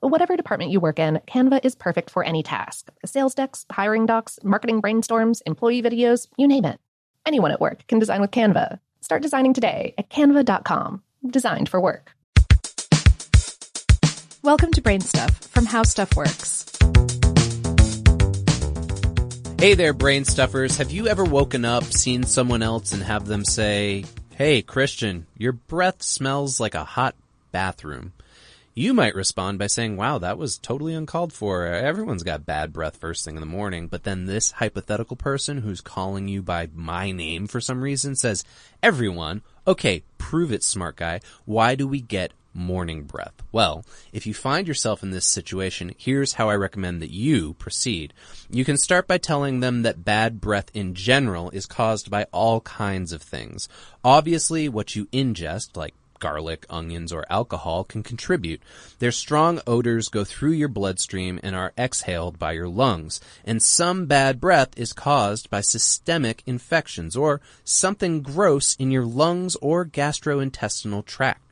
Whatever department you work in, Canva is perfect for any task sales decks, hiring docs, marketing brainstorms, employee videos, you name it. Anyone at work can design with Canva. Start designing today at canva.com. Designed for work. Welcome to Brain Stuff from How Stuff Works. Hey there, brain stuffers. Have you ever woken up, seen someone else, and have them say, Hey, Christian, your breath smells like a hot bathroom? You might respond by saying, wow, that was totally uncalled for. Everyone's got bad breath first thing in the morning. But then this hypothetical person who's calling you by my name for some reason says, everyone, okay, prove it, smart guy. Why do we get morning breath? Well, if you find yourself in this situation, here's how I recommend that you proceed. You can start by telling them that bad breath in general is caused by all kinds of things. Obviously, what you ingest, like garlic, onions, or alcohol can contribute. Their strong odors go through your bloodstream and are exhaled by your lungs. And some bad breath is caused by systemic infections or something gross in your lungs or gastrointestinal tract.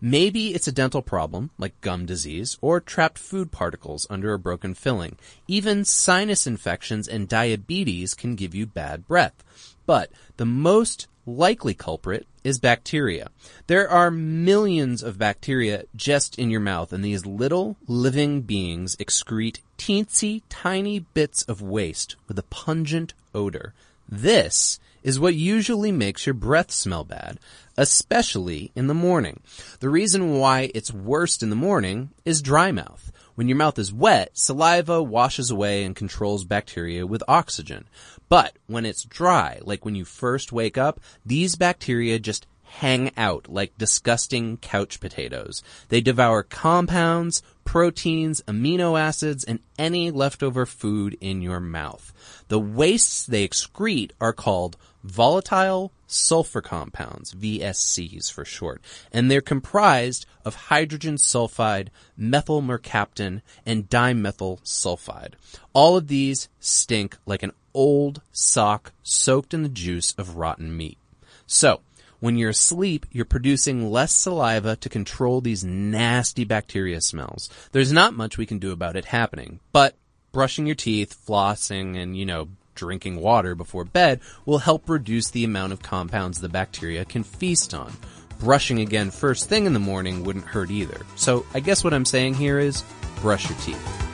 Maybe it's a dental problem, like gum disease, or trapped food particles under a broken filling. Even sinus infections and diabetes can give you bad breath. But the most likely culprit is bacteria. There are millions of bacteria just in your mouth, and these little living beings excrete teensy tiny bits of waste with a pungent odor. This is what usually makes your breath smell bad, especially in the morning. The reason why it's worst in the morning is dry mouth. When your mouth is wet, saliva washes away and controls bacteria with oxygen. But when it's dry, like when you first wake up, these bacteria just hang out like disgusting couch potatoes. They devour compounds, proteins, amino acids, and any leftover food in your mouth. The wastes they excrete are called volatile sulfur compounds, VSCs for short, and they're comprised of hydrogen sulfide, methyl mercaptan, and dimethyl sulfide. All of these stink like an old sock soaked in the juice of rotten meat. So, when you're asleep, you're producing less saliva to control these nasty bacteria smells. There's not much we can do about it happening, but brushing your teeth, flossing, and, you know, drinking water before bed will help reduce the amount of compounds the bacteria can feast on. Brushing again first thing in the morning wouldn't hurt either. So I guess what I'm saying here is brush your teeth.